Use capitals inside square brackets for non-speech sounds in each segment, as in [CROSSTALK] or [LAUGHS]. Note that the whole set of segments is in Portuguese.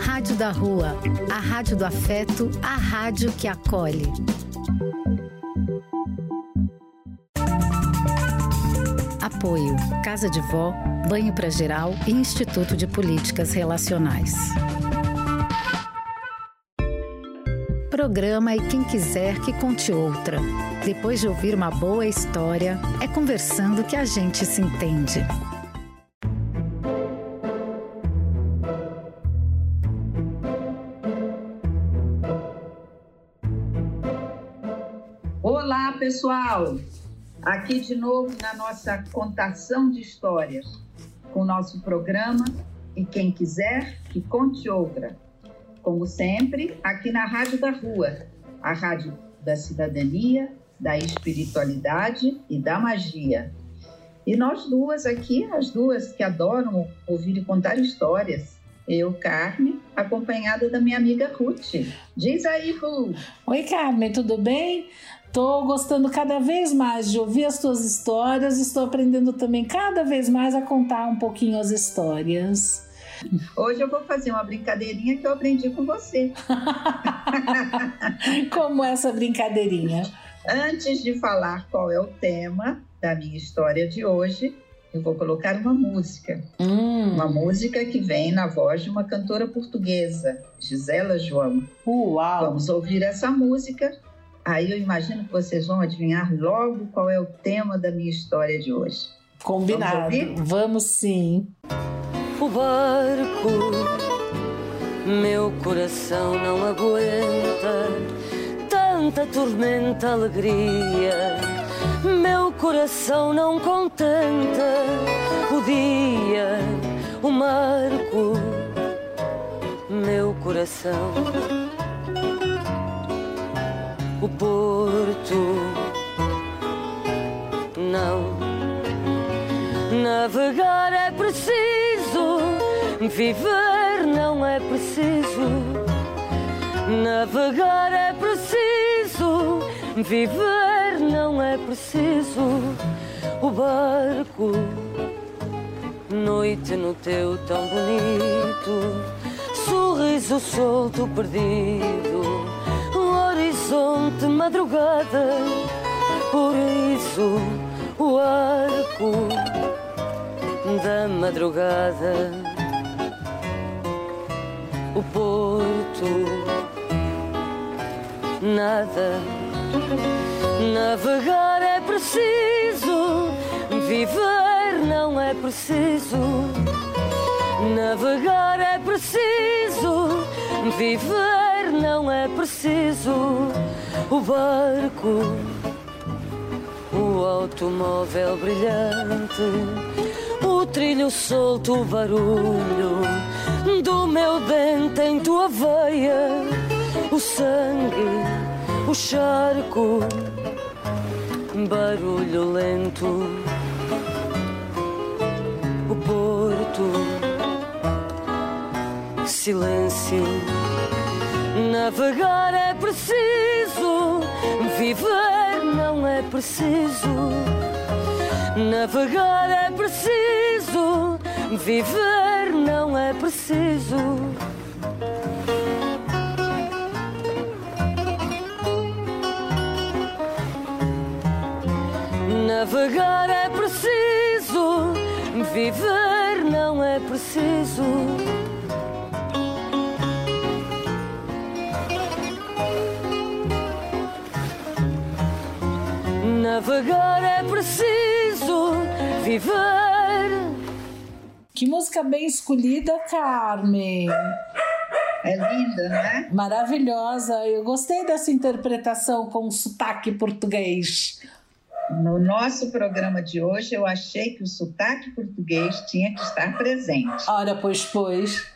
Rádio da Rua, a rádio do afeto, a rádio que acolhe. Apoio: Casa de Vó, Banho para Geral e Instituto de Políticas Relacionais. Programa e quem quiser que conte outra. Depois de ouvir uma boa história, é conversando que a gente se entende. Pessoal! Aqui de novo na nossa contação de histórias, com o nosso programa E Quem Quiser Que Conte Outra. Como sempre, aqui na Rádio da Rua, a rádio da cidadania, da espiritualidade e da magia. E nós duas aqui, as duas que adoram ouvir e contar histórias. Eu, Carmen, acompanhada da minha amiga Ruth. Diz aí, Ruth. Oi, Carmen, tudo bem? Estou gostando cada vez mais de ouvir as tuas histórias, estou aprendendo também cada vez mais a contar um pouquinho as histórias. Hoje eu vou fazer uma brincadeirinha que eu aprendi com você. [LAUGHS] Como essa brincadeirinha? Antes de falar qual é o tema da minha história de hoje, eu vou colocar uma música. Hum. Uma música que vem na voz de uma cantora portuguesa, Gisela João. Uau! Vamos ouvir essa música Aí eu imagino que vocês vão adivinhar logo qual é o tema da minha história de hoje. Combinado. Vamos, Vamos sim. O barco, meu coração não aguenta tanta tormenta, alegria. Meu coração não contenta o dia, o marco, meu coração o porto. Não, navegar é preciso, viver não é preciso. Navegar é preciso, viver não é preciso. O barco, noite no teu tão bonito, sorriso solto perdido horizonte madrugada, por isso o arco da madrugada, o porto, nada. Navegar é preciso, viver não é preciso. Navegar é preciso, viver não é preciso. O barco, o automóvel brilhante, o trilho solto, o barulho do meu dente em tua veia, o sangue, o charco, barulho lento, o porto, silêncio Navegar é preciso, viver não é preciso. Navegar é preciso, viver não é preciso. Navegar é preciso, viver não é preciso. Navegar é preciso viver. Que música bem escolhida, Carmen. É linda, né? Maravilhosa. Eu gostei dessa interpretação com sotaque português. No nosso programa de hoje, eu achei que o sotaque português tinha que estar presente. Ora, pois, pois.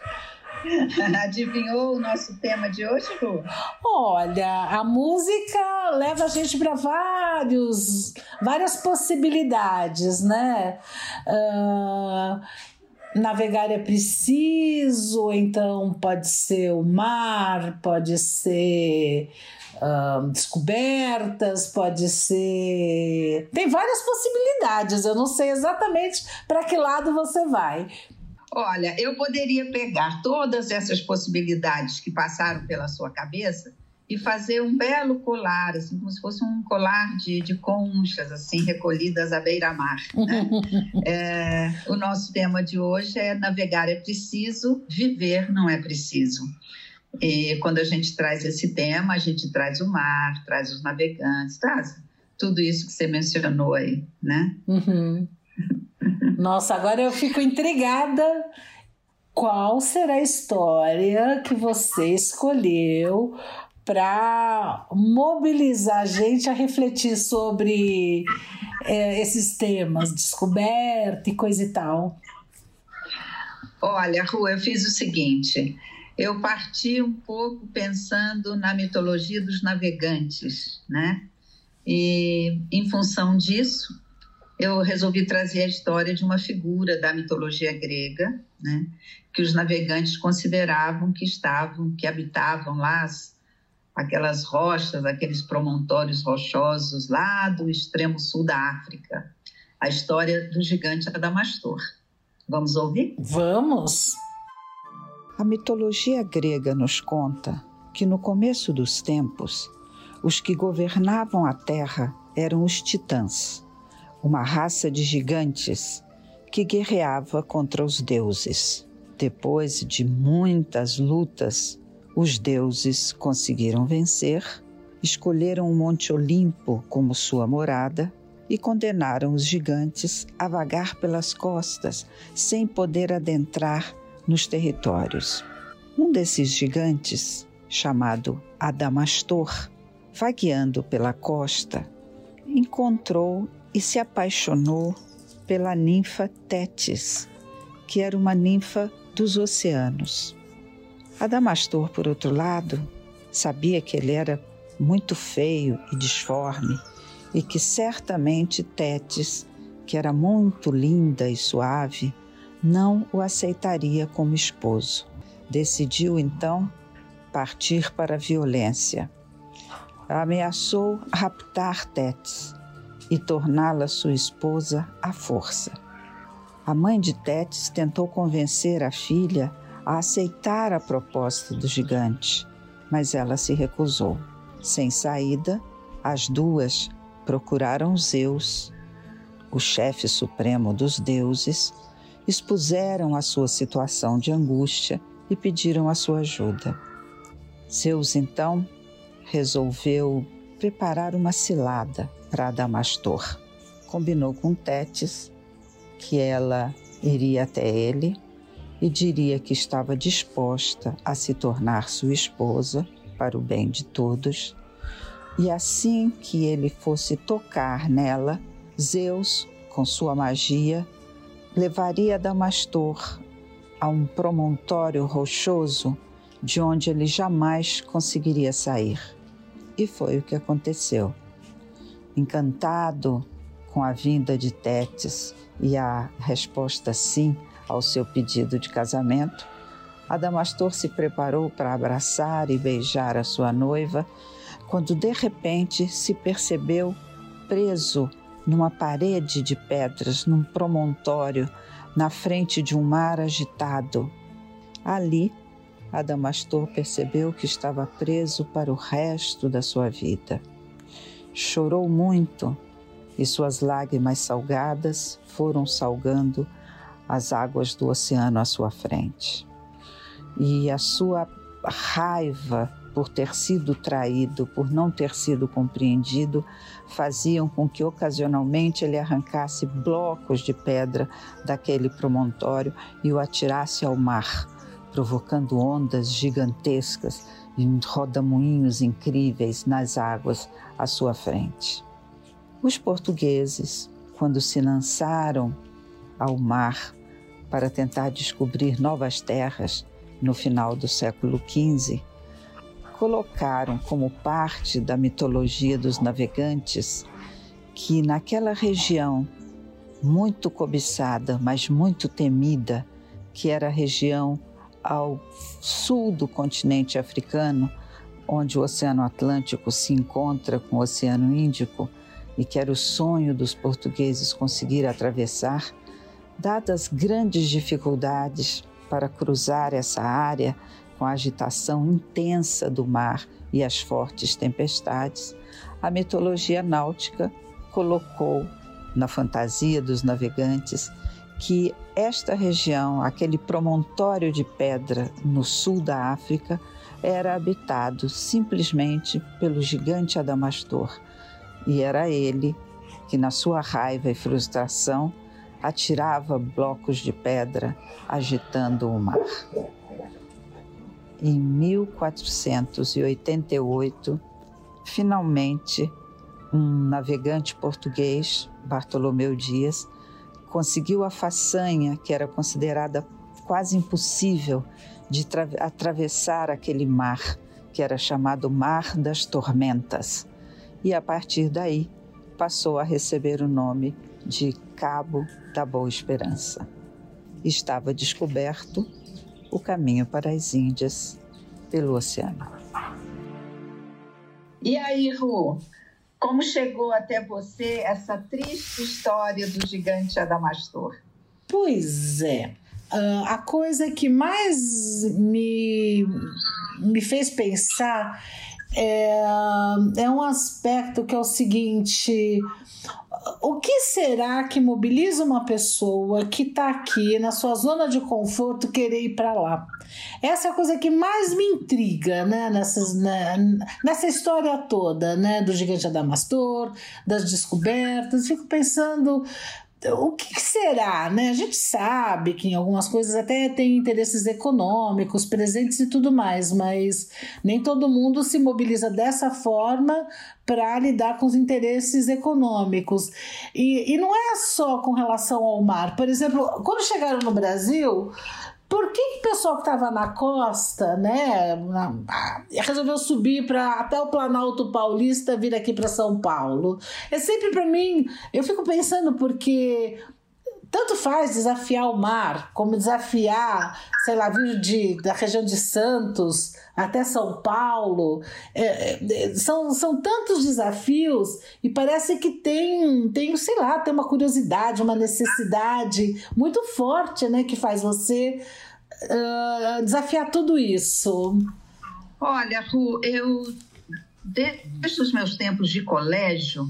[LAUGHS] Adivinhou o nosso tema de hoje, Lu? Olha, a música leva a gente para vários, várias possibilidades, né? Uh, navegar é preciso, então pode ser o mar, pode ser uh, descobertas, pode ser. Tem várias possibilidades, eu não sei exatamente para que lado você vai. Olha, eu poderia pegar todas essas possibilidades que passaram pela sua cabeça e fazer um belo colar, assim, como se fosse um colar de, de conchas, assim, recolhidas à beira-mar. Né? [LAUGHS] é, o nosso tema de hoje é navegar é preciso, viver não é preciso. E quando a gente traz esse tema, a gente traz o mar, traz os navegantes, traz tudo isso que você mencionou aí, né? Uhum. Nossa, agora eu fico intrigada. Qual será a história que você escolheu para mobilizar a gente a refletir sobre é, esses temas, descoberta e coisa e tal? Olha, Rua, eu fiz o seguinte: eu parti um pouco pensando na mitologia dos navegantes, né? E em função disso, eu resolvi trazer a história de uma figura da mitologia grega, né? Que os navegantes consideravam que estavam, que habitavam lá as, aquelas rochas, aqueles promontórios rochosos lá do extremo sul da África. A história do gigante Adamastor. Vamos ouvir? Vamos! A mitologia grega nos conta que no começo dos tempos, os que governavam a terra eram os titãs, uma raça de gigantes que guerreava contra os deuses. Depois de muitas lutas, os deuses conseguiram vencer, escolheram o Monte Olimpo como sua morada e condenaram os gigantes a vagar pelas costas sem poder adentrar nos territórios. Um desses gigantes, chamado Adamastor, vagueando pela costa, encontrou e se apaixonou pela ninfa Tétis, que era uma ninfa dos oceanos. Adamastor, por outro lado, sabia que ele era muito feio e disforme e que certamente Tétis, que era muito linda e suave, não o aceitaria como esposo. Decidiu então partir para a violência. Ameaçou raptar Tétis e torná-la sua esposa à força. A mãe de Tétis tentou convencer a filha a aceitar a proposta do gigante, mas ela se recusou. Sem saída, as duas procuraram Zeus, o chefe supremo dos deuses, expuseram a sua situação de angústia e pediram a sua ajuda. Zeus então resolveu preparar uma cilada para Adamastor. Combinou com Tétis que ela iria até ele e diria que estava disposta a se tornar sua esposa para o bem de todos. E assim que ele fosse tocar nela, Zeus, com sua magia, levaria Damastor a um promontório rochoso de onde ele jamais conseguiria sair. E foi o que aconteceu. Encantado com a vinda de Tétis e a resposta sim ao seu pedido de casamento, Adamastor se preparou para abraçar e beijar a sua noiva, quando de repente se percebeu preso numa parede de pedras, num promontório, na frente de um mar agitado. Ali, Adamastor percebeu que estava preso para o resto da sua vida. Chorou muito e suas lágrimas salgadas foram salgando as águas do oceano à sua frente. E a sua raiva por ter sido traído, por não ter sido compreendido, faziam com que ocasionalmente ele arrancasse blocos de pedra daquele promontório e o atirasse ao mar, provocando ondas gigantescas e rodamuinhos incríveis nas águas à sua frente. Os portugueses, quando se lançaram ao mar para tentar descobrir novas terras no final do século XV, colocaram como parte da mitologia dos navegantes que naquela região muito cobiçada, mas muito temida, que era a região ao sul do continente africano, onde o Oceano Atlântico se encontra com o Oceano Índico, e que era o sonho dos portugueses conseguir atravessar, Dadas grandes dificuldades para cruzar essa área com a agitação intensa do mar e as fortes tempestades, a mitologia náutica colocou na fantasia dos navegantes que esta região, aquele promontório de pedra no sul da África, era habitado simplesmente pelo gigante Adamastor. E era ele que, na sua raiva e frustração, atirava blocos de pedra agitando o mar. Em 1488, finalmente, um navegante português, Bartolomeu Dias, conseguiu a façanha que era considerada quase impossível de atravessar aquele mar, que era chamado Mar das Tormentas. E a partir daí passou a receber o nome de Cabo da Boa Esperança. Estava descoberto o caminho para as Índias pelo oceano. E aí, Ru, como chegou até você essa triste história do gigante Adamastor? Pois é. Uh, a coisa que mais me, me fez pensar é, é um aspecto que é o seguinte: o que será que mobiliza uma pessoa que está aqui na sua zona de conforto querer ir para lá? Essa é a coisa que mais me intriga, né, nessas, né, nessa história toda, né, do gigante Adamastor, das descobertas. Fico pensando o que será, né? A gente sabe que em algumas coisas até tem interesses econômicos presentes e tudo mais, mas nem todo mundo se mobiliza dessa forma para lidar com os interesses econômicos. E, e não é só com relação ao mar. Por exemplo, quando chegaram no Brasil, por que, que o pessoal que estava na costa, né, resolveu subir para até o Planalto Paulista vir aqui para São Paulo? É sempre para mim, eu fico pensando porque tanto faz desafiar o mar, como desafiar, sei lá, vir de, da região de Santos até São Paulo. É, é, são, são tantos desafios e parece que tem, tem, sei lá, tem uma curiosidade, uma necessidade muito forte, né, que faz você uh, desafiar tudo isso. Olha, Ru, eu, desde os meus tempos de colégio,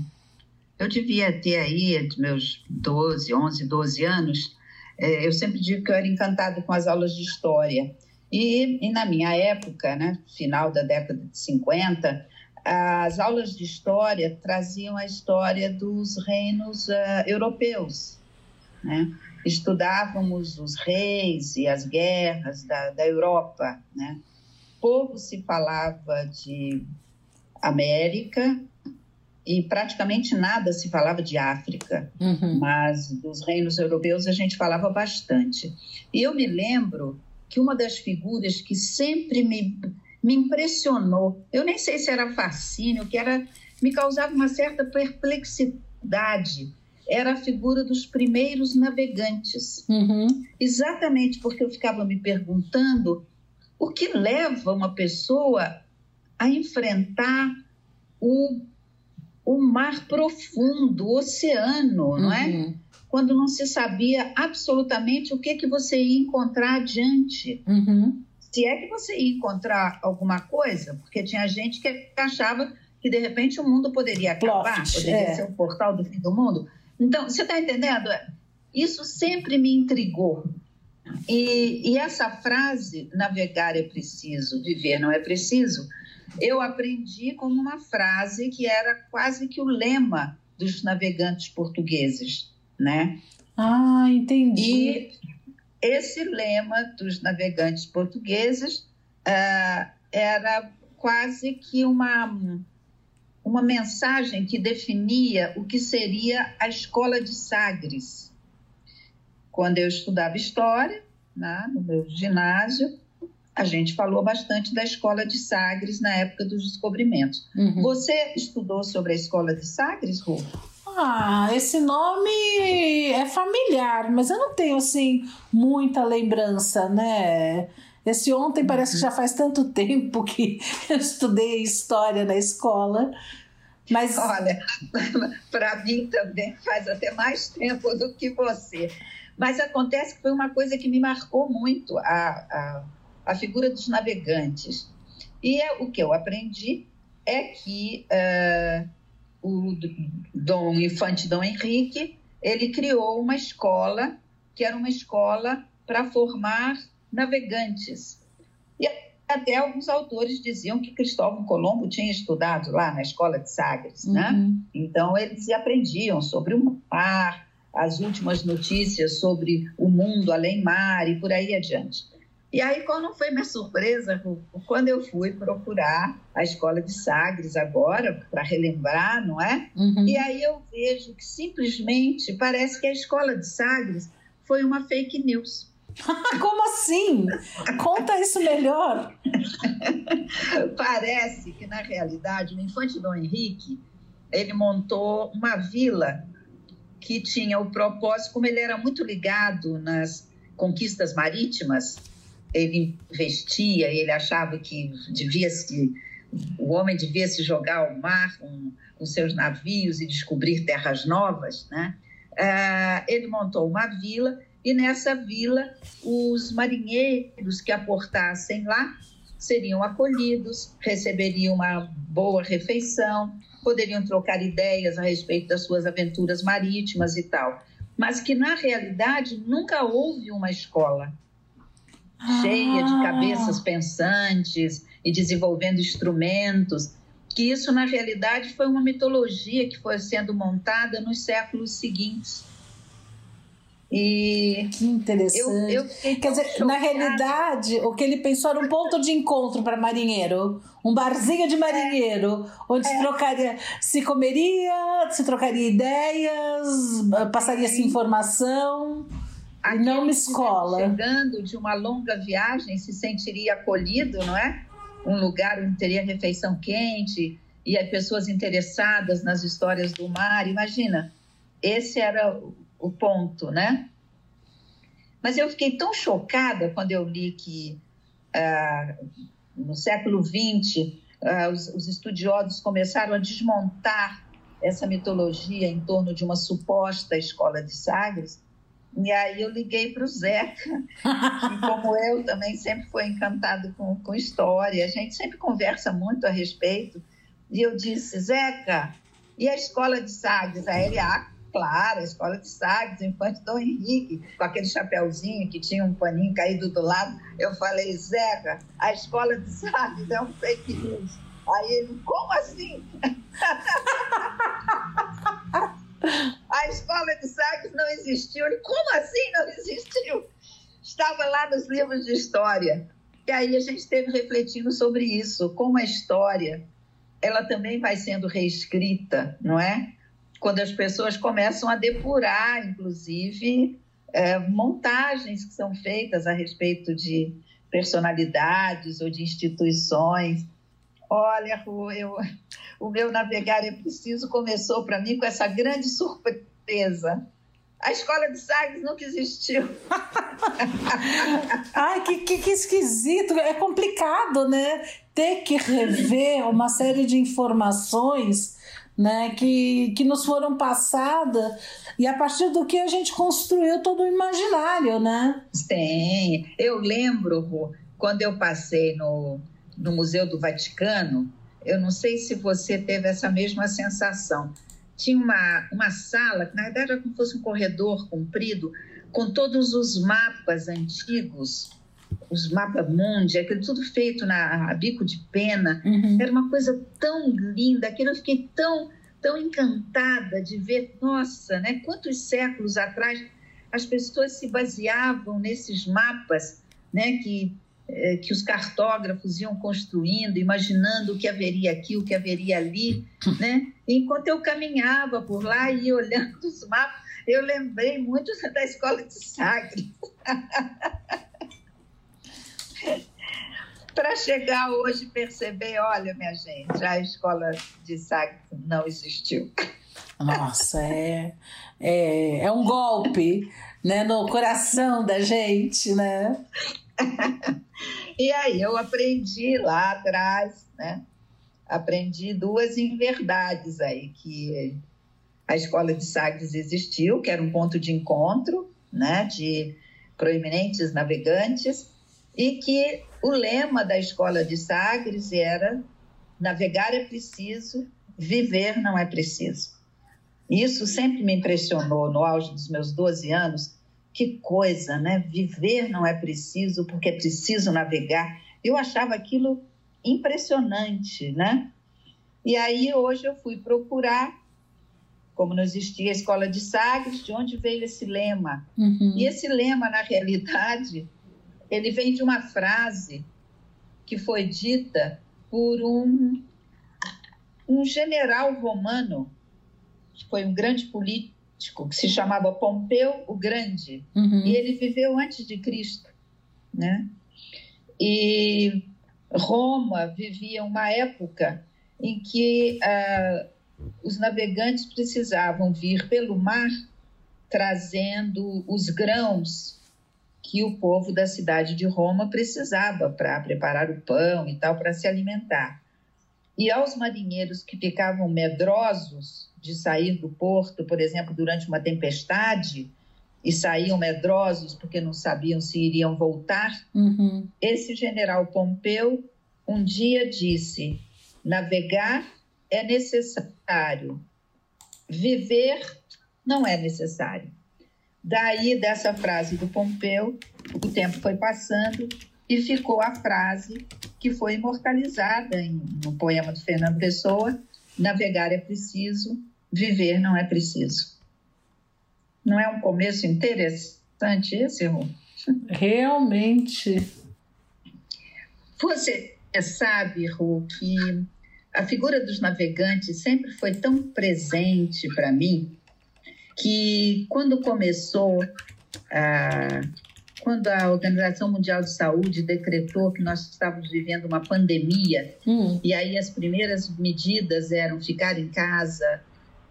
eu devia ter aí, meus 12, 11, 12 anos, é, eu sempre digo que eu era encantado com as aulas de história. E, e, na minha época, né, final da década de 50, as aulas de história traziam a história dos reinos uh, europeus. Né? Estudávamos os reis e as guerras da, da Europa. Né? Pouco se falava de América, e praticamente nada se falava de África, uhum. mas dos reinos europeus a gente falava bastante. E eu me lembro que uma das figuras que sempre me, me impressionou, eu nem sei se era fascínio, que era me causava uma certa perplexidade, era a figura dos primeiros navegantes. Uhum. Exatamente porque eu ficava me perguntando o que leva uma pessoa a enfrentar o o mar profundo, o oceano, uhum. não é? Uhum. Quando não se sabia absolutamente o que que você ia encontrar adiante. Uhum. Se é que você ia encontrar alguma coisa, porque tinha gente que achava que de repente o mundo poderia acabar, Plot, poderia é. ser o portal do fim do mundo. Então, você está entendendo? Isso sempre me intrigou. E, e essa frase, navegar é preciso, viver não é preciso, eu aprendi como uma frase que era quase que o lema dos navegantes portugueses, né? Ah, entendi. E esse lema dos navegantes portugueses uh, era quase que uma uma mensagem que definia o que seria a escola de Sagres. Quando eu estudava história, né, no meu ginásio, a gente falou bastante da escola de Sagres na época dos descobrimentos. Uhum. Você estudou sobre a escola de Sagres, Rô? Ah, esse nome é familiar, mas eu não tenho assim muita lembrança, né? Esse ontem uhum. parece que já faz tanto [LAUGHS] tempo que eu estudei história na escola. Mas... Olha, [LAUGHS] para mim também faz até mais tempo do que você. Mas acontece que foi uma coisa que me marcou muito, a, a, a figura dos navegantes. E é, o que eu aprendi é que uh, o Dom Infante Dom Henrique ele criou uma escola que era uma escola para formar navegantes. E até alguns autores diziam que Cristóvão Colombo tinha estudado lá na escola de Sagres, né? uhum. né? Então eles aprendiam sobre o mar, as últimas notícias sobre o mundo além mar e por aí adiante. E aí, qual não foi minha surpresa quando eu fui procurar a escola de Sagres agora, para relembrar, não é? Uhum. E aí eu vejo que simplesmente parece que a escola de Sagres foi uma fake news. [LAUGHS] Como assim? Conta isso melhor. [LAUGHS] Parece que, na realidade, o infante Dom Henrique ele montou uma vila que tinha o propósito, como ele era muito ligado nas conquistas marítimas, ele investia, ele achava que devia se, o homem devia se jogar ao mar com, com seus navios e descobrir terras novas, né? Uh, ele montou uma vila e nessa vila os marinheiros que aportassem lá seriam acolhidos, receberiam uma boa refeição, poderiam trocar ideias a respeito das suas aventuras marítimas e tal. Mas que na realidade nunca houve uma escola ah. cheia de cabeças pensantes e desenvolvendo instrumentos. Que isso na realidade foi uma mitologia que foi sendo montada nos séculos seguintes. E que interessante. Eu, eu Quer dizer, chocada. na realidade, o que ele pensou era um ponto de encontro para marinheiro, um barzinho de marinheiro, é. onde é. se trocaria, se comeria, se trocaria ideias, passaria-se informação. Não uma escola. Chegando de uma longa viagem, se sentiria acolhido, não é? Um lugar onde teria refeição quente e pessoas interessadas nas histórias do mar. Imagina, esse era o ponto, né? Mas eu fiquei tão chocada quando eu li que ah, no século XX ah, os, os estudiosos começaram a desmontar essa mitologia em torno de uma suposta escola de Sagres. E aí eu liguei para o Zeca, que como eu também sempre foi encantado com, com história, a gente sempre conversa muito a respeito. E eu disse, Zeca, e a escola de Sagres? Aí ele, ah, Clara, a escola de Sagres, Infante Dom Henrique, com aquele chapéuzinho que tinha um paninho caído do lado. Eu falei, Zeca, a escola de Sagres é um fake news. Aí ele, como assim? [LAUGHS] a escola de Sagres não existiu. Como assim não existiu? Estava lá nos livros de história. E aí a gente esteve refletindo sobre isso, como a história ela também vai sendo reescrita, não é? quando as pessoas começam a depurar, inclusive, é, montagens que são feitas a respeito de personalidades ou de instituições. Olha, eu, o meu navegar é preciso começou para mim com essa grande surpresa. A escola de Sagres nunca existiu. [LAUGHS] Ai, que, que, que, esquisito. É complicado, né? Ter que rever uma série de informações né, que, que nos foram passadas e a partir do que a gente construiu todo o imaginário, né? Sim, eu lembro quando eu passei no, no Museu do Vaticano, eu não sei se você teve essa mesma sensação. Tinha uma, uma sala, que na verdade era como se fosse um corredor comprido, com todos os mapas antigos os mapas mundi, aquilo tudo feito na a bico de pena. Uhum. Era uma coisa tão linda, aquilo eu fiquei tão, tão encantada de ver, nossa, né? Quantos séculos atrás as pessoas se baseavam nesses mapas, né? Que que os cartógrafos iam construindo, imaginando o que haveria aqui, o que haveria ali, né? enquanto eu caminhava por lá e olhando os mapas, eu lembrei muito [LAUGHS] da escola de Sagres. [LAUGHS] para chegar hoje e perceber, olha, minha gente, a escola de Sagres não existiu. Nossa, é, é, é um golpe né, no coração da gente, né? [LAUGHS] e aí eu aprendi lá atrás, né? Aprendi duas inverdades aí, que a escola de Sagres existiu, que era um ponto de encontro, né, de proeminentes navegantes, e que o lema da escola de Sagres era navegar é preciso, viver não é preciso. Isso sempre me impressionou no auge dos meus 12 anos. Que coisa, né? Viver não é preciso porque é preciso navegar. Eu achava aquilo impressionante, né? E aí hoje eu fui procurar, como não existia a escola de Sagres, de onde veio esse lema. Uhum. E esse lema, na realidade, ele vem de uma frase que foi dita por um, um general romano, que foi um grande político, que se chamava Pompeu o Grande, uhum. e ele viveu antes de Cristo, né? E Roma vivia uma época em que uh, os navegantes precisavam vir pelo mar trazendo os grãos que o povo da cidade de Roma precisava para preparar o pão e tal, para se alimentar. E aos marinheiros que ficavam medrosos de sair do porto, por exemplo, durante uma tempestade, e saíam medrosos porque não sabiam se iriam voltar, uhum. esse general Pompeu um dia disse: navegar é necessário, viver não é necessário. Daí, dessa frase do Pompeu, o tempo foi passando e ficou a frase que foi imortalizada em, no poema do Fernando Pessoa: navegar é preciso, viver não é preciso. Não é um começo interessante esse, Rô? Realmente. Você sabe, Rô, que a figura dos navegantes sempre foi tão presente para mim que quando começou a quando a Organização Mundial de Saúde decretou que nós estávamos vivendo uma pandemia, hum. e aí as primeiras medidas eram ficar em casa,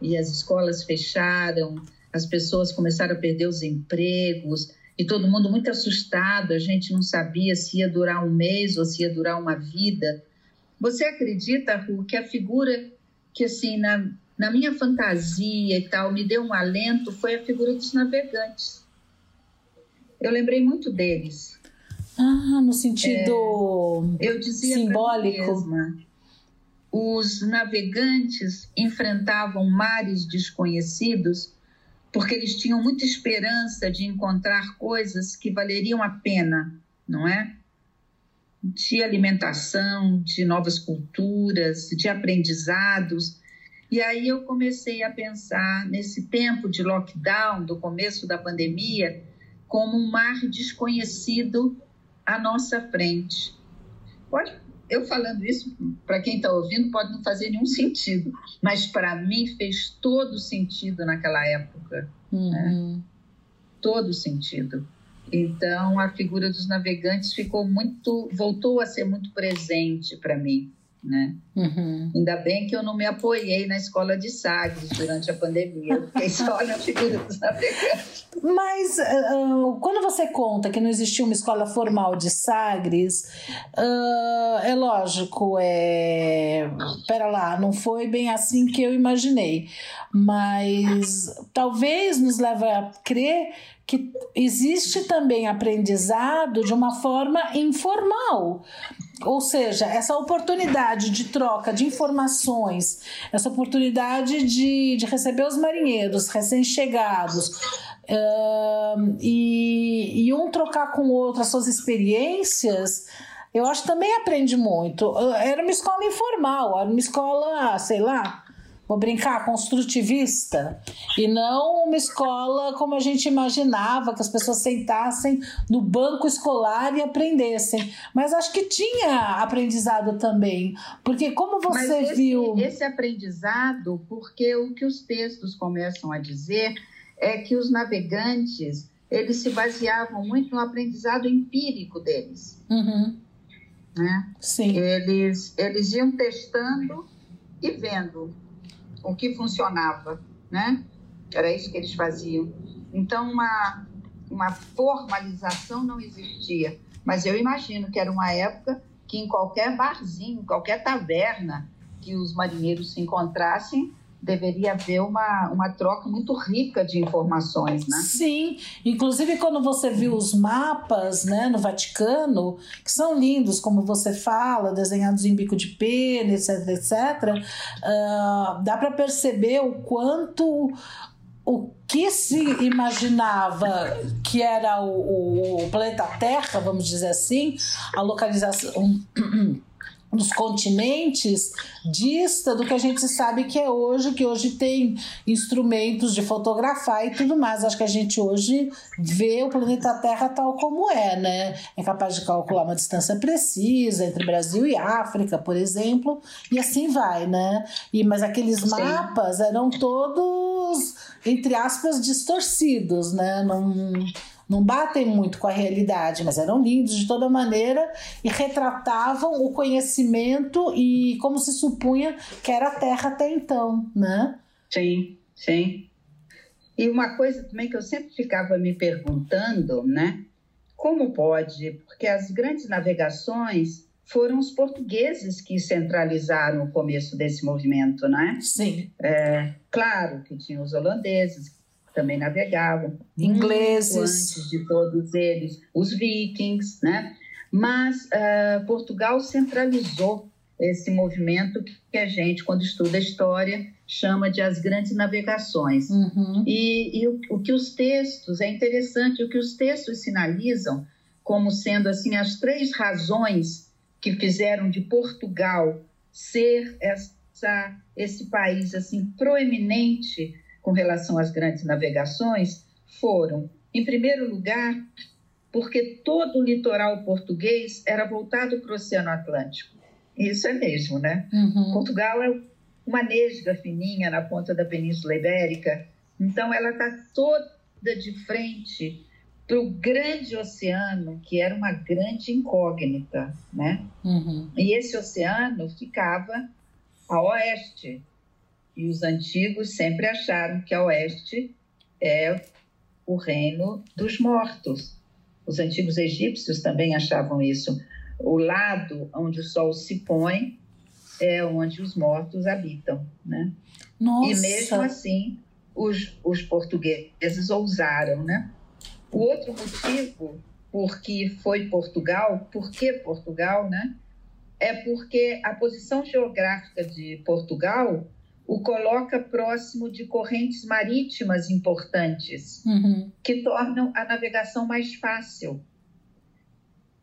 e as escolas fecharam, as pessoas começaram a perder os empregos, e todo mundo muito assustado, a gente não sabia se ia durar um mês ou se ia durar uma vida. Você acredita, Ru, que a figura que, assim, na, na minha fantasia e tal, me deu um alento foi a figura dos navegantes. Eu lembrei muito deles. Ah, no sentido é, eu dizia simbólico. Mesma, os navegantes enfrentavam mares desconhecidos porque eles tinham muita esperança de encontrar coisas que valeriam a pena, não é? De alimentação, de novas culturas, de aprendizados. E aí eu comecei a pensar nesse tempo de lockdown, do começo da pandemia, como um mar desconhecido à nossa frente. Pode, eu falando isso, para quem está ouvindo, pode não fazer nenhum sentido, mas para mim fez todo sentido naquela época. Uhum. Né? Todo sentido. Então, a figura dos navegantes ficou muito, voltou a ser muito presente para mim né? Uhum. Ainda bem que eu não me apoiei na escola de Sagres durante a pandemia, fiquei só na [LAUGHS] figura dos navegantes. Mas uh, quando você conta que não existia uma escola formal de Sagres, uh, é lógico, é. Pera lá, não foi bem assim que eu imaginei, mas talvez nos leve a crer que existe também aprendizado de uma forma informal. Ou seja, essa oportunidade de troca de informações, essa oportunidade de, de receber os marinheiros recém-chegados e, e um trocar com o outro as suas experiências, eu acho que também aprende muito. Era uma escola informal, era uma escola, sei lá, vou brincar, construtivista, e não uma escola como a gente imaginava, que as pessoas sentassem no banco escolar e aprendessem. Mas acho que tinha aprendizado também, porque como você esse, viu. Esse aprendizado, porque o que os textos começam a dizer é que os navegantes eles se baseavam muito no aprendizado empírico deles. Uhum. Né? Sim. Eles, eles iam testando e vendo o que funcionava, né? Era isso que eles faziam. Então, uma, uma formalização não existia. Mas eu imagino que era uma época que em qualquer barzinho, qualquer taverna que os marinheiros se encontrassem, deveria haver uma, uma troca muito rica de informações, né? Sim, inclusive quando você viu os mapas, né, no Vaticano, que são lindos, como você fala, desenhados em bico de pena, etc, etc, uh, dá para perceber o quanto o que se imaginava que era o, o planeta Terra, vamos dizer assim, a localização dos continentes dista do que a gente sabe que é hoje, que hoje tem instrumentos de fotografar e tudo mais. Acho que a gente hoje vê o planeta Terra tal como é, né? É capaz de calcular uma distância precisa entre Brasil e África, por exemplo, e assim vai, né? E, mas aqueles Sim. mapas eram todos, entre aspas, distorcidos, né? Não não batem muito com a realidade, mas eram lindos de toda maneira e retratavam o conhecimento e como se supunha que era a Terra até então, né? Sim, sim. E uma coisa também que eu sempre ficava me perguntando, né? Como pode? Porque as grandes navegações foram os portugueses que centralizaram o começo desse movimento, né? Sim. É, claro que tinha os holandeses também navegavam. Ingleses. Antes de todos eles, os vikings, né? Mas uh, Portugal centralizou esse movimento que a gente, quando estuda história, chama de as grandes navegações. Uhum. E, e o, o, que os textos, é interessante, o que os textos sinalizam como sendo assim as três razões que fizeram de Portugal ser essa, esse país assim proeminente com relação às grandes navegações foram, em primeiro lugar, porque todo o litoral português era voltado para o Oceano Atlântico. Isso é mesmo, né? Uhum. Portugal é uma nesga fininha na ponta da Península Ibérica, então ela está toda de frente para o grande oceano, que era uma grande incógnita, né? Uhum. E esse oceano ficava a oeste e os antigos sempre acharam que a oeste é o reino dos mortos. Os antigos egípcios também achavam isso. O lado onde o sol se põe é onde os mortos habitam, né? Nossa. E mesmo assim, os, os portugueses ousaram, né? O outro motivo por que foi Portugal, por que Portugal, né? É porque a posição geográfica de Portugal o coloca próximo de correntes marítimas importantes, uhum. que tornam a navegação mais fácil.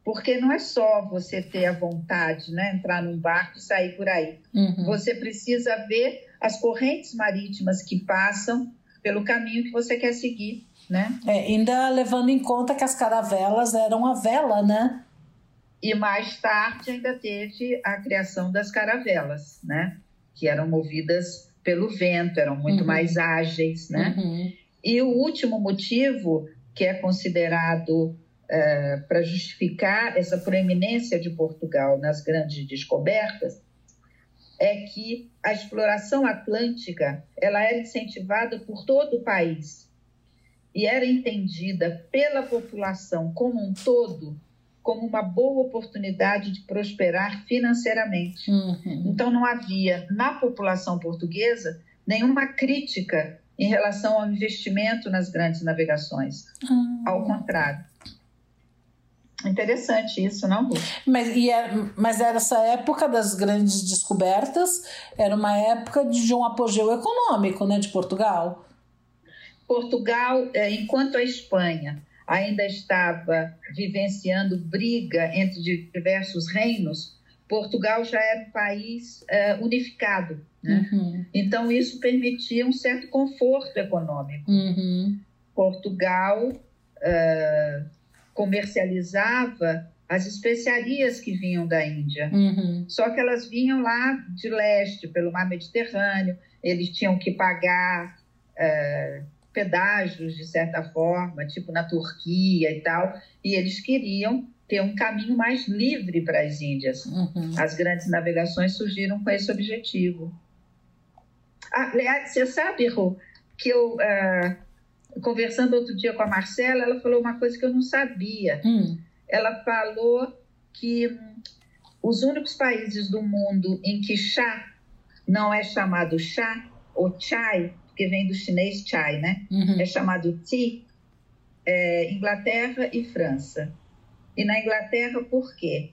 Porque não é só você ter a vontade, né, entrar num barco e sair por aí. Uhum. Você precisa ver as correntes marítimas que passam pelo caminho que você quer seguir, né? É, ainda levando em conta que as caravelas eram a vela, né? E mais tarde ainda teve a criação das caravelas, né? Que eram movidas pelo vento, eram muito uhum. mais ágeis, né? Uhum. E o último motivo que é considerado é, para justificar essa proeminência de Portugal nas grandes descobertas é que a exploração atlântica ela era incentivada por todo o país e era entendida pela população como um todo como uma boa oportunidade de prosperar financeiramente. Uhum. Então, não havia na população portuguesa nenhuma crítica em relação ao investimento nas grandes navegações. Uhum. Ao contrário. Interessante isso, não? Mas, e é, mas era essa época das grandes descobertas, era uma época de um apogeu econômico né, de Portugal. Portugal, é, enquanto a Espanha ainda estava vivenciando briga entre diversos reinos, Portugal já era um país uh, unificado. Né? Uhum. Então, isso permitia um certo conforto econômico. Uhum. Portugal uh, comercializava as especiarias que vinham da Índia. Uhum. Só que elas vinham lá de leste, pelo mar Mediterrâneo, eles tinham que pagar. Uh, pedágios, de certa forma, tipo na Turquia e tal, e eles queriam ter um caminho mais livre para as Índias. Uhum. As grandes navegações surgiram com esse objetivo. Ah, você sabe, Ru, que eu, uh, conversando outro dia com a Marcela, ela falou uma coisa que eu não sabia. Hum. Ela falou que hum, os únicos países do mundo em que chá não é chamado chá ou chai, que vem do chinês chai, né? Uhum. É chamado tea, é, Inglaterra e França. E na Inglaterra, por quê?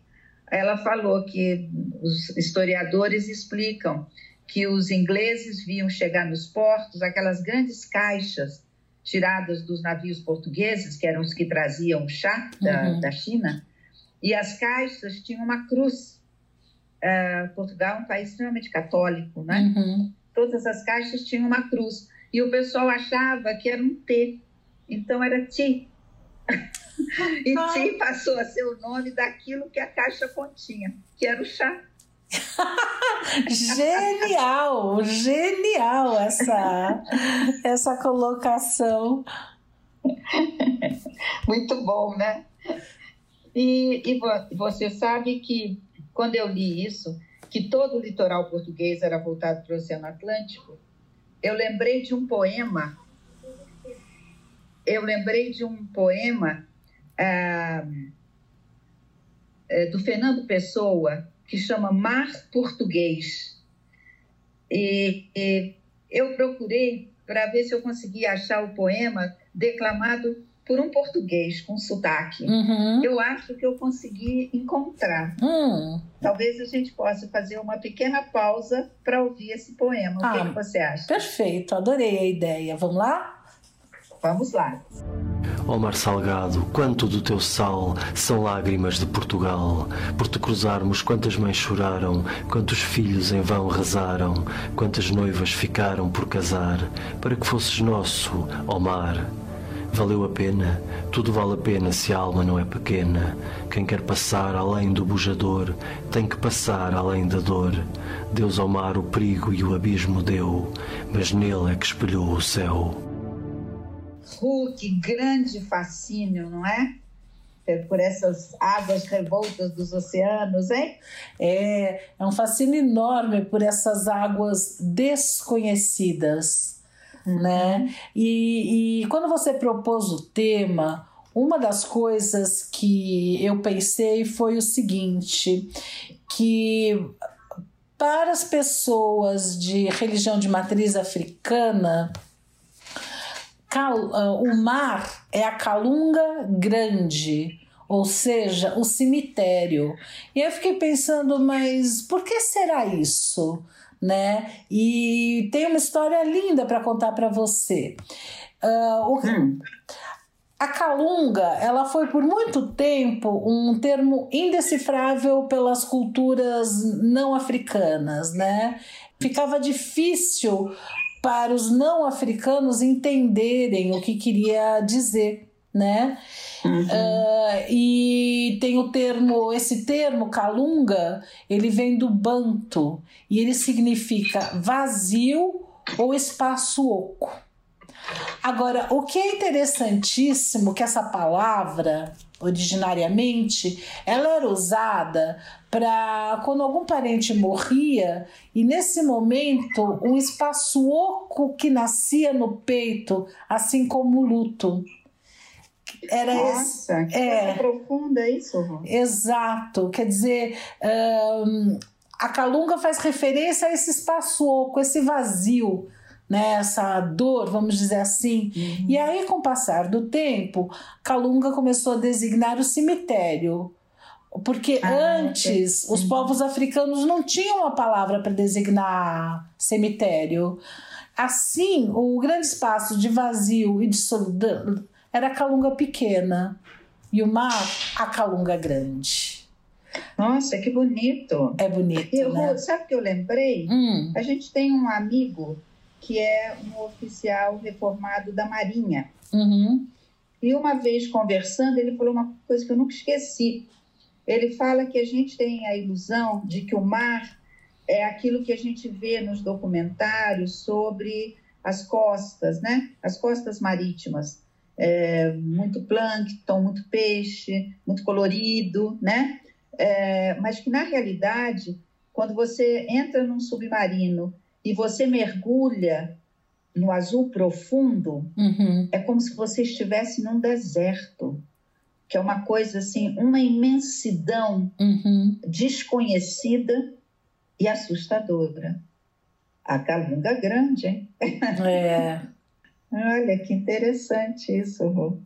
Ela falou que os historiadores explicam que os ingleses viam chegar nos portos aquelas grandes caixas tiradas dos navios portugueses, que eram os que traziam chá da, Uhum. da China, e as caixas tinham uma cruz. É, Portugal é um país extremamente católico, né? Uhum. Todas as caixas tinham uma cruz. E o pessoal achava que era um T. Então era Ti. [LAUGHS] e. Ti passou a ser o nome daquilo que a caixa continha, que era o chá. [LAUGHS] Genial, genial essa, essa colocação. Muito bom, né? E, e vo- você sabe que quando eu li isso, que todo o litoral português era voltado para o Oceano Atlântico, eu lembrei de um poema. Eu lembrei de um poema ah, eh, do Fernando Pessoa que chama Mar Português. E, e eu procurei para ver se eu conseguia achar o poema declamado por um português com sotaque. Uhum. Eu acho que eu consegui encontrar. Hum, Talvez a gente possa fazer uma pequena pausa para ouvir esse poema. O que, Ah. que você acha? perfeito, adorei a ideia. Vamos lá? Vamos lá. Ó mar salgado, quanto do teu sal são lágrimas de Portugal. Por te cruzarmos, quantas mães choraram, quantos filhos em vão rezaram, quantas noivas ficaram por casar, para que fosses nosso, ó mar. Valeu a pena, tudo vale a pena se a alma não é pequena. Quem quer passar além do bujador, tem que passar além da dor. Deus ao mar o perigo e o abismo deu, mas nele é que espelhou o céu. Que grande fascínio, não é? Por essas águas revoltas dos oceanos, hein? É, é um fascínio enorme por essas águas desconhecidas, né? E, e quando você propôs o tema, uma das coisas que eu pensei foi o seguinte, que para as pessoas de religião de matriz africana, ah, o mar é a calunga grande, ou seja, o cemitério. E eu fiquei pensando, mas por que será isso? Né? E tem uma história linda para contar para você. Ah, o- Hum. a calunga, ela foi por muito tempo um termo indecifrável pelas culturas não africanas, né? Ficava difícil para os não africanos entenderem o que queria dizer, né? Ah, e tem o termo, esse termo calunga, ele vem do banto e ele significa vazio ou espaço oco. Agora, o que é interessantíssimo que essa palavra, originariamente, ela era usada para quando algum parente morria e nesse momento um espaço oco que nascia no peito, assim como o luto. Era esse, Nossa, que é. coisa profunda isso, Rô. Exato, quer dizer, hum, a calunga faz referência a esse espaço oco, esse vazio, né, essa dor, vamos dizer assim. E aí, com o passar do tempo, calunga começou a designar o cemitério. Porque Ah, antes ok. os povos africanos não tinham uma palavra para designar cemitério. Assim, o grande espaço de vazio e de solidão era a calunga pequena e o mar, a calunga grande. Nossa, que bonito. É bonito, E, Rô, né? sabe o que eu lembrei? Hum, A gente tem um amigo que é um oficial reformado da Marinha. uhum, E uma vez conversando, ele falou uma coisa que eu nunca esqueci. Ele fala que a gente tem a ilusão de que o mar é aquilo que a gente vê nos documentários sobre as costas, né? As costas marítimas. É, muito plâncton, muito peixe, muito colorido, né? É, mas que na realidade, quando você entra num submarino e você mergulha no azul profundo, uhum. é como se você estivesse num deserto, que é uma coisa assim, uma imensidão Uhum. desconhecida e assustadora. A Calunga Grande, hein? É. [LAUGHS] Olha que interessante isso, Rô.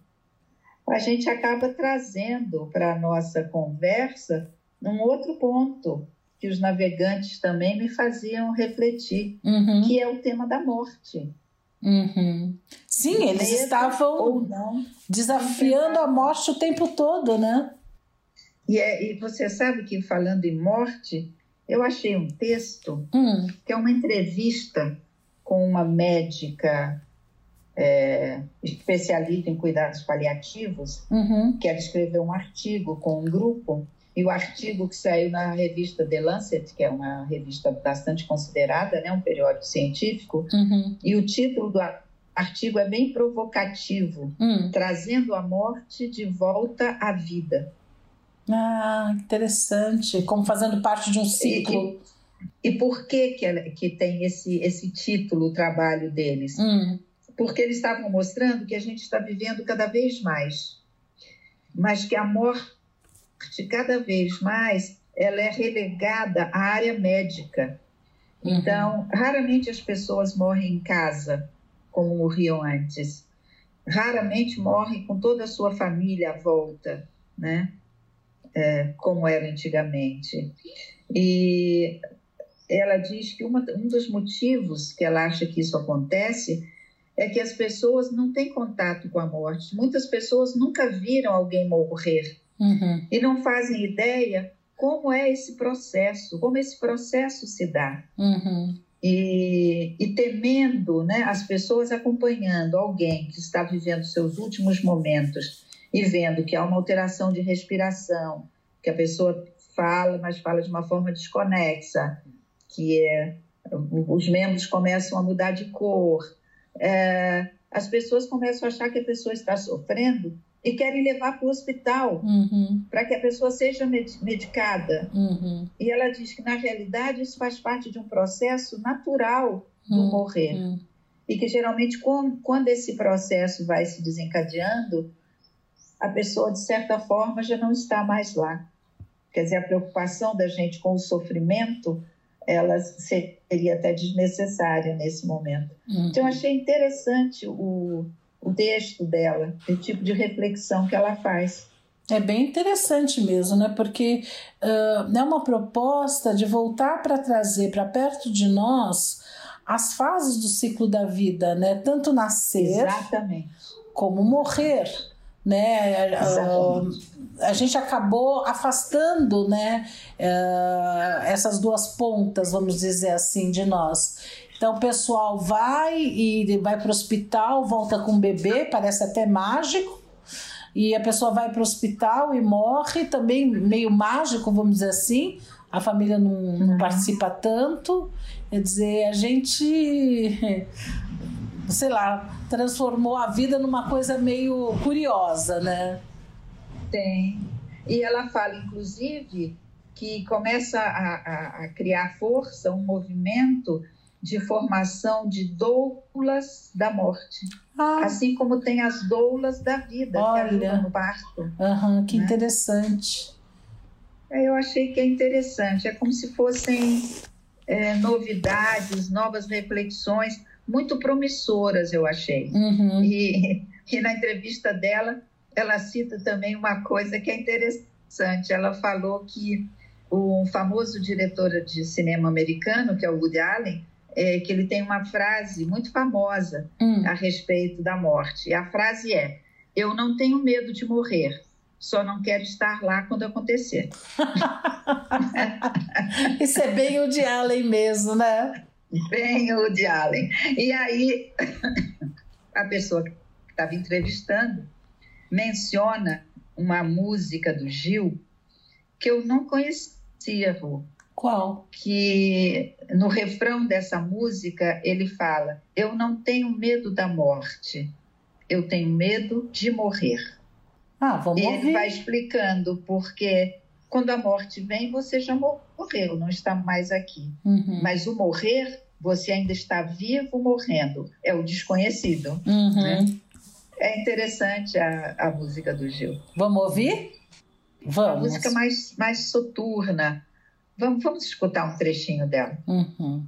A gente acaba trazendo para a nossa conversa um outro ponto que os navegantes também me faziam refletir, Uhum. que é o tema da morte. Uhum. Sim, eles Medo estavam desafiando a morte o tempo todo, né? E, é, e você sabe que falando em morte, eu achei um texto Hum. que é uma entrevista com uma médica é, especialista em cuidados paliativos, Uhum. que ela escreveu um artigo com um grupo, e o artigo que saiu na revista The Lancet, que é uma revista bastante considerada, né, um periódico científico, Uhum. e o título do artigo é bem provocativo, Hum. trazendo a morte de volta à vida. Ah, interessante. Como fazendo parte de um ciclo. E por que que, ela- que tem esse, esse título, o trabalho deles? Hum. Porque eles estavam mostrando que a gente está vivendo cada vez mais, mas que a morte, cada vez mais, ela é relegada à área médica. Uhum. Então, raramente as pessoas morrem em casa, como morriam antes. Raramente morrem com toda a sua família à volta, né? É, como era antigamente. E ela diz que uma, um dos motivos que ela acha que isso acontece é que as pessoas não têm contato com a morte. Muitas pessoas nunca viram alguém morrer Uhum. e não fazem ideia como é esse processo, como esse processo se dá. Uhum. E, e temendo, né, as pessoas acompanhando alguém que está vivendo seus últimos momentos e vendo que há uma alteração de respiração, que a pessoa fala, mas fala de uma forma desconexa, que é, os membros começam a mudar de cor, é, as pessoas começam a achar que a pessoa está sofrendo e querem levar para o hospital Uhum. para que a pessoa seja med- medicada. Uhum. E ela diz que, na realidade, isso faz parte de um processo natural do Hum, morrer. hum. E que, geralmente, com- quando esse processo vai se desencadeando, a pessoa, de certa forma, já não está mais lá. Quer dizer, a preocupação da gente com o sofrimento, ela seria até desnecessária nesse momento. Uhum. Então, eu achei interessante o, o texto dela, o tipo de reflexão que ela faz. É bem interessante mesmo, né? Porque ah, é uma proposta de voltar para trazer para perto de nós as fases do ciclo da vida, né? Tanto nascer Exatamente. como morrer, né? Exatamente. A gente acabou afastando, né? ah, essas duas pontas, vamos dizer assim, de nós. Então o pessoal vai e vai para o hospital, volta com o bebê, parece até mágico. E a pessoa vai para o hospital e morre, também meio mágico, vamos dizer assim. A família não, não participa tanto. Quer dizer, a gente, [LAUGHS] sei lá, transformou a vida numa coisa meio curiosa, né? Tem. E ela fala, inclusive, que começa a, a- a criar força, um movimento de formação de doulas da morte. Ah, Assim como tem as doulas da vida, Olha. que ajudam no parto. aham, que né? interessante. É, Eu achei que é interessante. É como se fossem é, novidades, novas reflexões, muito promissoras, eu achei. Uhum. E, [LAUGHS] e na entrevista dela, ela cita também uma coisa que é interessante. Ela falou que o famoso diretor de cinema americano, que é o Woody Allen, é, que ele tem uma frase muito famosa Hum. a respeito da morte. E a frase é: Eu não tenho medo de morrer, só não quero estar lá quando acontecer. [LAUGHS] Isso é bem o de Allen mesmo, né? Bem o Woody Allen. E aí, [LAUGHS] a pessoa que estava entrevistando menciona uma música do Gil que eu não conhecia, Rô, Qual? que no refrão dessa música ele fala: Eu não tenho medo da morte, eu tenho medo de morrer. Ah, vamos E ele vai explicando porque quando a morte vem, você já morreu, não está mais aqui. Uhum. Mas o morrer, você ainda está vivo morrendo, é o desconhecido. Uhum. né? É interessante a, a música do Gil. Vamos ouvir? Uma Vamos. música mais, mais soturna. Vamos, vamos escutar um trechinho dela. Uhum.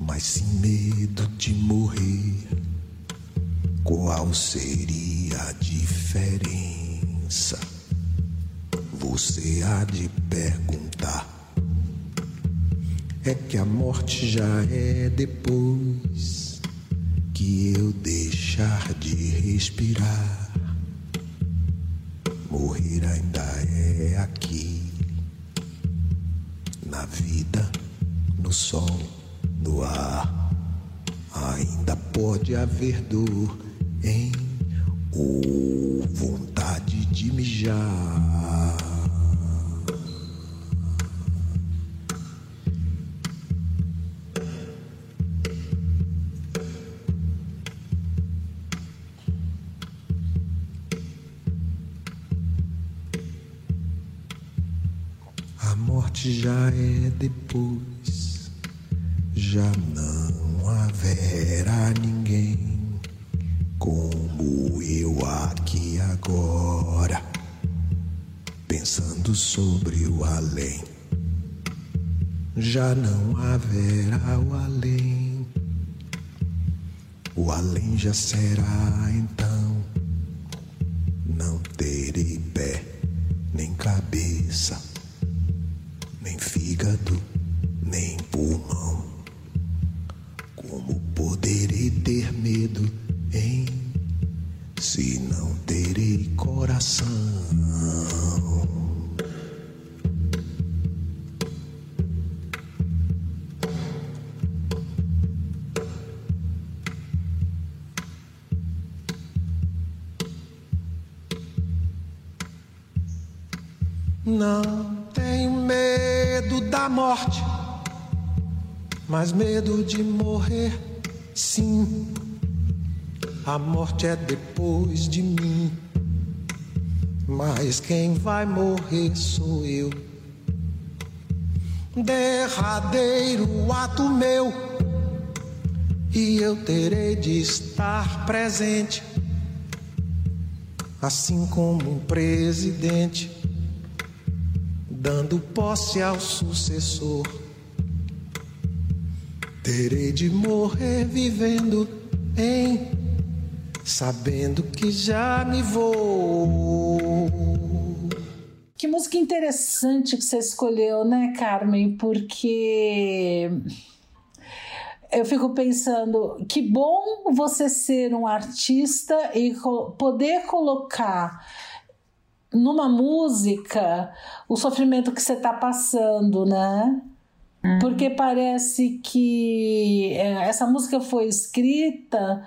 Mas sim medo de morrer. Qual seria a diferença? Você há de perguntar. É que a morte já é depois que eu deixar de respirar. Morrer ainda é aqui, na vida, no sol, Ainda pode haver dor em ou vontade de mijar. A morte já é depois, já será então. Não tenho medo da morte, mas medo de morrer, sim. A morte é depois de mim, mas quem vai morrer sou eu. Derradeiro ato meu, e eu terei de estar presente, assim como um presidente dando posse ao sucessor. Terei de morrer vivendo em, sabendo que já me vou. Que música interessante que você escolheu, né, Carmen? Porque eu fico pensando que bom você ser um artista e poder colocar numa música o sofrimento que você está passando, né? Uhum. Porque parece que essa música foi escrita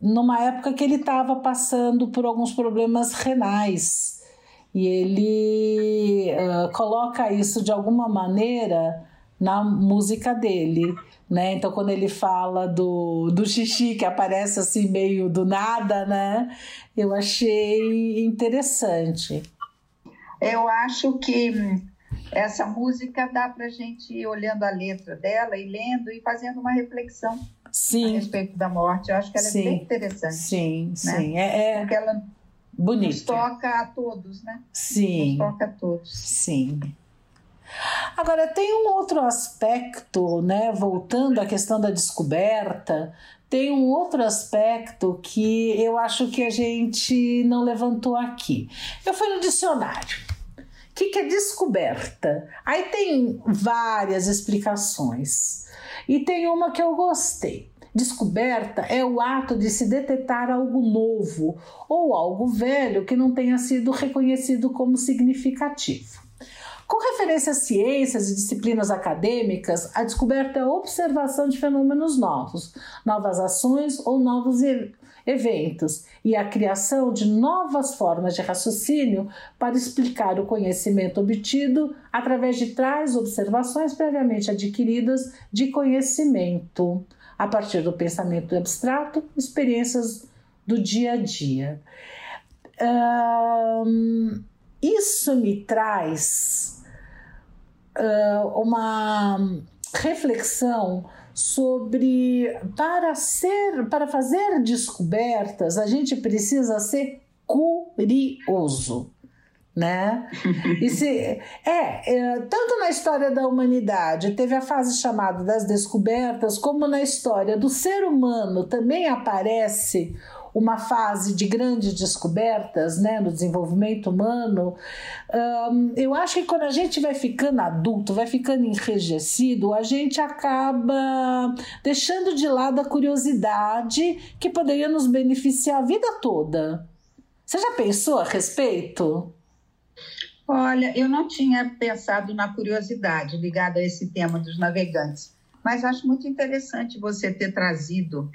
numa época que ele estava passando por alguns problemas renais. E ele uh, coloca isso de alguma maneira na música dele. Né? Então, quando ele fala do, do xixi que aparece assim meio do nada, né? Eu achei interessante. Eu acho que essa música dá para gente ir olhando a letra dela e lendo e fazendo uma reflexão sim. a respeito da morte. Eu acho que ela sim. é bem interessante. Sim, né? sim. É, é... Porque ela Bonita. nos toca a todos, né? Sim. Nos toca a todos. Sim. Agora, tem um outro aspecto, né? Voltando à questão da descoberta, tem um outro aspecto que eu acho que a gente não levantou aqui. Eu fui no dicionário. O que, que é descoberta? Aí tem várias explicações. E tem uma que eu gostei. Descoberta é o ato de se detectar algo novo ou algo velho que não tenha sido reconhecido como significativo. Com referência às ciências e disciplinas acadêmicas, a descoberta é a observação de fenômenos novos, novas ações ou novos eventos e a criação de novas formas de raciocínio para explicar o conhecimento obtido através de tais observações previamente adquiridas de conhecimento, a partir do pensamento abstrato, experiências do dia a dia. Um, isso me traz uh, uma reflexão sobre para ser para fazer descobertas a gente precisa ser curioso né? E se, é, é, tanto na história da humanidade teve a fase chamada das descobertas, como na história do ser humano também aparece uma fase de grandes descobertas né, no desenvolvimento humano. Um, eu acho que quando a gente vai ficando adulto, vai ficando enrijecido, a gente acaba deixando de lado a curiosidade que poderia nos beneficiar a vida toda. Você já pensou a respeito? Olha, eu não tinha pensado na curiosidade ligada a esse tema dos navegantes, mas acho muito interessante você ter trazido.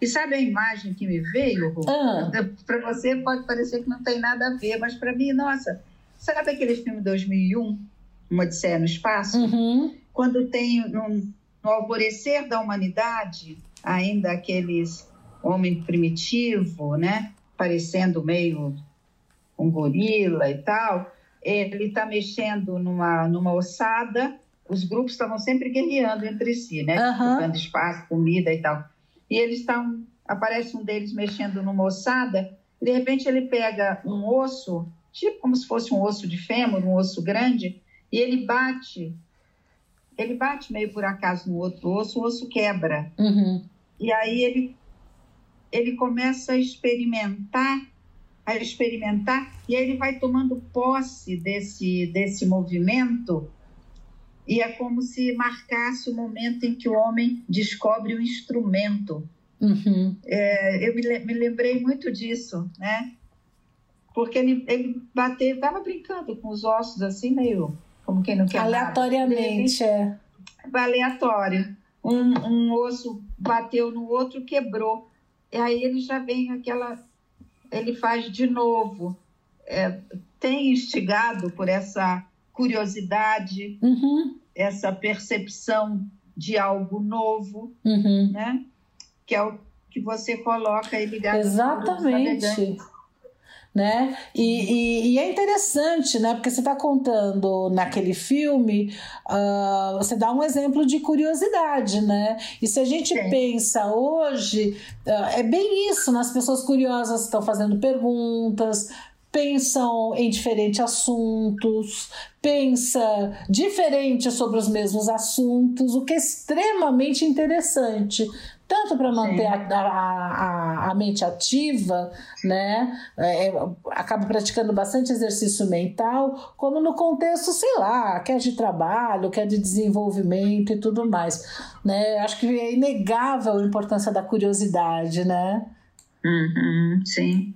E sabe a imagem que me veio, Ah. Para você pode parecer que não tem nada a ver, mas para mim, nossa, sabe aquele filme 2001, Uma Odisseia no Espaço? Uhum. Quando tem no, no alvorecer da humanidade, ainda aqueles homem primitivo, né? Parecendo meio um gorila e tal ele está mexendo numa, numa ossada, os grupos estavam sempre guerreando entre si, né? Disputando espaço, comida e tal. E eles estão, aparece um deles mexendo numa ossada, e de repente ele pega um osso, tipo como se fosse um osso de fêmur, um osso grande, e ele bate, ele bate meio por acaso no outro osso, o osso quebra. Uhum. E aí ele, ele começa a experimentar, a experimentar, e aí ele vai tomando posse desse, desse movimento, e é como se marcasse o momento em que o homem descobre o instrumento. Uhum. É, eu me, me lembrei muito disso, né? Porque ele, ele bateu, estava brincando com os ossos assim, meio como quem não quer nada. Aleatoriamente, é. aleatório. Um, um osso bateu no outro, quebrou. E aí ele já vem aquela. Ele faz de novo. É, tem instigado por essa curiosidade, Uhum. Essa percepção de algo novo, Uhum. né? Que é o que você coloca aí ligado Exatamente. Né? E, e, e é interessante, né? Porque você está contando naquele filme, ah, você dá um exemplo de curiosidade, né? E se a gente Sim. pensa hoje, ah, é bem isso, né? As pessoas curiosas estão fazendo perguntas, pensam em diferentes assuntos, pensa diferente sobre os mesmos assuntos, o que é extremamente interessante. Tanto para manter a, a, a, mente ativa, né? É, é, acaba praticando bastante exercício mental, como no contexto, sei lá, quer de trabalho, quer de desenvolvimento e tudo mais. Né? Acho que é inegável a importância da curiosidade, né? Uhum, sim.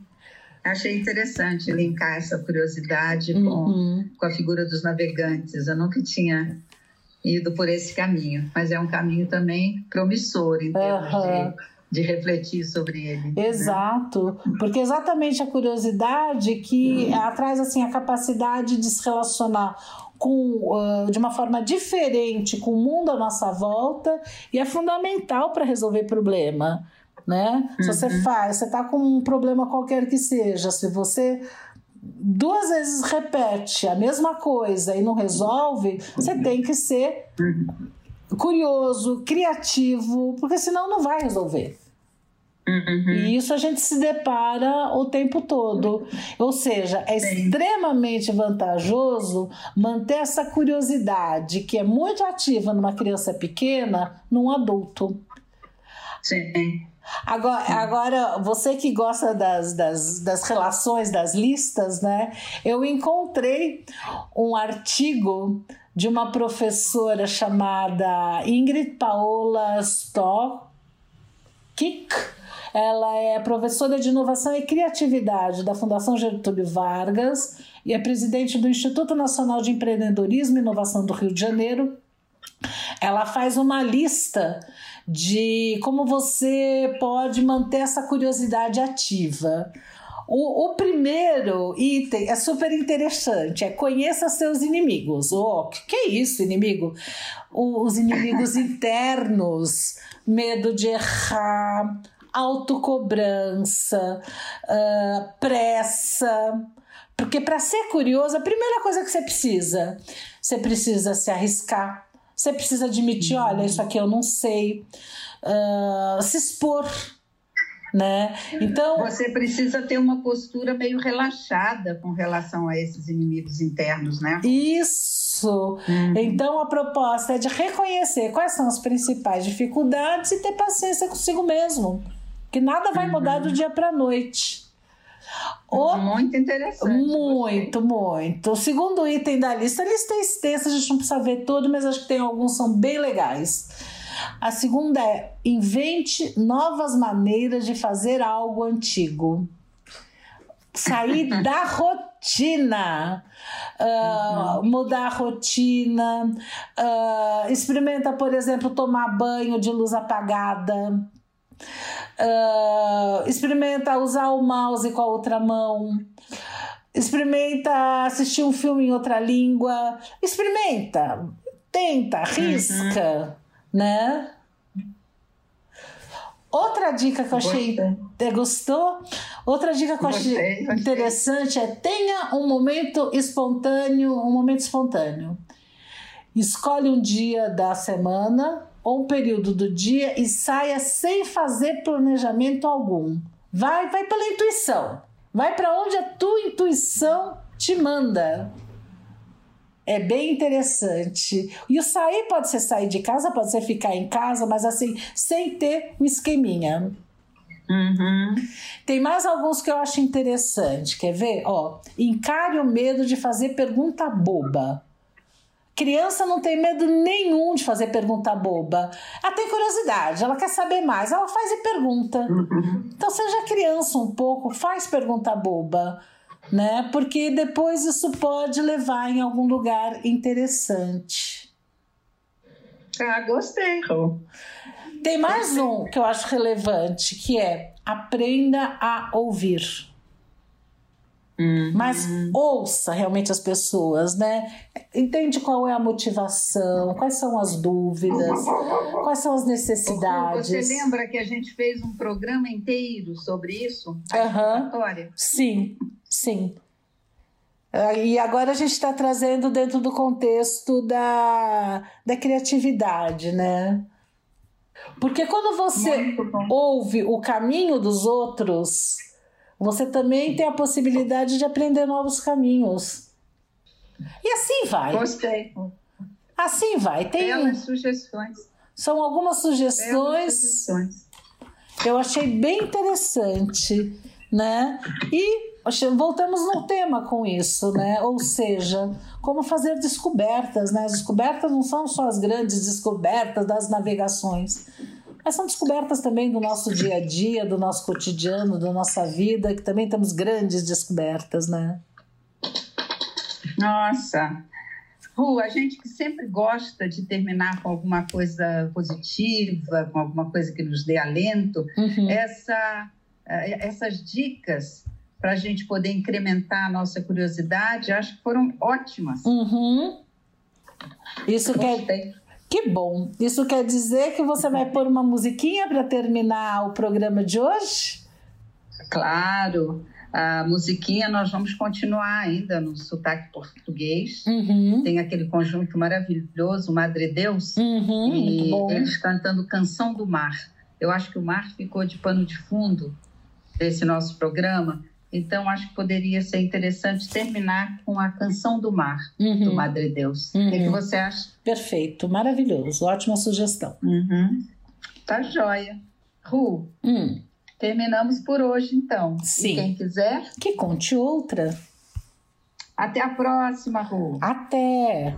Achei interessante linkar essa curiosidade com, Uhum. com a figura dos navegantes. Eu nunca tinha ido por esse caminho, mas é um caminho também promissor em termos Aham. de, de refletir sobre ele. né? Exato, porque exatamente a curiosidade que traz assim a capacidade de se relacionar com, ah, de uma forma diferente com o mundo à nossa volta e é fundamental para resolver problema. Né? Se você faz, você está com um problema qualquer que seja, se você duas vezes repete a mesma coisa e não resolve, você tem que ser curioso, criativo, porque senão não vai resolver. Uhum. E isso a gente se depara o tempo todo. Ou seja, é Sim. extremamente vantajoso manter essa curiosidade, que é muito ativa numa criança pequena, num adulto. Sim. Agora, agora, você que gosta das, das, das relações, das listas, né? Eu encontrei um artigo de uma professora chamada Ingrid Paola Stock. Ela é professora de inovação e criatividade da Fundação Getúlio Vargas e é presidente do Instituto Nacional de Empreendedorismo e Inovação do Rio de Janeiro. Ela faz uma lista de como você pode manter essa curiosidade ativa. O, o primeiro item é super interessante, é conheça seus inimigos. O que, que é isso, inimigo? O- os inimigos [LAUGHS] internos, medo de errar, autocobrança, ah, pressa. Porque para ser curioso, a primeira coisa que você precisa, você precisa se arriscar, você precisa admitir, olha, isso aqui eu não sei, Ah, se expor, né? Então você precisa ter uma postura meio relaxada com relação a esses inimigos internos, né? Isso. Uhum. Então a proposta é de reconhecer quais são as principais dificuldades e ter paciência consigo mesmo, que nada vai uhum. mudar do dia para noite. O... Muito interessante. Muito, muito. O segundo item da lista, a lista é extensa, a gente não precisa ver todo, mas acho que tem alguns que são bem legais. A segunda é invente novas maneiras de fazer algo antigo. Sair [LAUGHS] da rotina. Uh, uhum. Mudar a rotina. Uh, experimenta, por exemplo, tomar banho de luz apagada. Uh, experimenta usar o mouse com a outra mão. Experimenta assistir um filme em outra língua. Experimenta. Tenta, arrisca, uhum. né? Outra dica que eu achei. Gostei. Gostou? Outra dica que eu achei gostei, gostei. interessante é tenha um momento espontâneo, um momento espontâneo. Escolhe um dia da semana ou um período do dia e saia sem fazer planejamento algum. Vai, vai pela intuição. Vai para onde a tua intuição te manda. É bem interessante. E o sair pode ser sair de casa, pode ser ficar em casa, mas assim, sem ter um esqueminha. Uhum. Tem mais alguns que eu acho interessante. Quer ver? Ó, encare o medo de fazer pergunta boba. Criança não tem medo nenhum de fazer pergunta boba. Ela tem curiosidade, ela quer saber mais, ela faz e pergunta. Uhum. Então seja criança um pouco, faz pergunta boba, né? Porque depois isso pode levar em algum lugar interessante. Ah, gostei, Rô. Tem mais um que eu acho relevante, que é aprenda a ouvir. Uhum. Mas ouça realmente as pessoas, né? Entende qual é a motivação, quais são as dúvidas, quais são as necessidades. Você lembra que a gente fez um programa inteiro sobre isso? Uhum. Sim, sim. Ah, e agora a gente está trazendo dentro do contexto da, da criatividade, né? Porque quando você ouve o caminho dos outros, você também tem a possibilidade de aprender novos caminhos. E assim vai. Gostei. Assim vai. Tem Belas sugestões. São algumas sugestões. sugestões. Eu achei bem interessante, né? E voltamos no tema com isso, né? Ou seja, como fazer descobertas, né? As descobertas não são só as grandes descobertas das navegações, mas são descobertas também do nosso dia a dia, do nosso cotidiano, da nossa vida, que também temos grandes descobertas, né? Nossa, Ru, a gente que sempre gosta de terminar com alguma coisa positiva, com alguma coisa que nos dê alento, uhum. essa, eh, essas dicas para a gente poder incrementar a nossa curiosidade, acho que foram ótimas. Uhum. Isso quer, que bom! Isso quer dizer que você vai pôr uma musiquinha para terminar o programa de hoje? Claro! A musiquinha nós vamos continuar ainda no sotaque português. Uhum. Tem aquele conjunto maravilhoso, Madre Deus, uhum, e eles cantando Canção do Mar. Eu acho que o mar ficou de pano de fundo desse nosso programa. Então, acho que poderia ser interessante terminar com a Canção do Mar, uhum. do Madre Deus. Uhum. O que, que, você acha? Perfeito, maravilhoso, ótima sugestão. Uhum. Tá joia. Ru, hum. terminamos por hoje, então. Sim. E quem quiser... Que conte outra. Até a próxima, Ru. Até!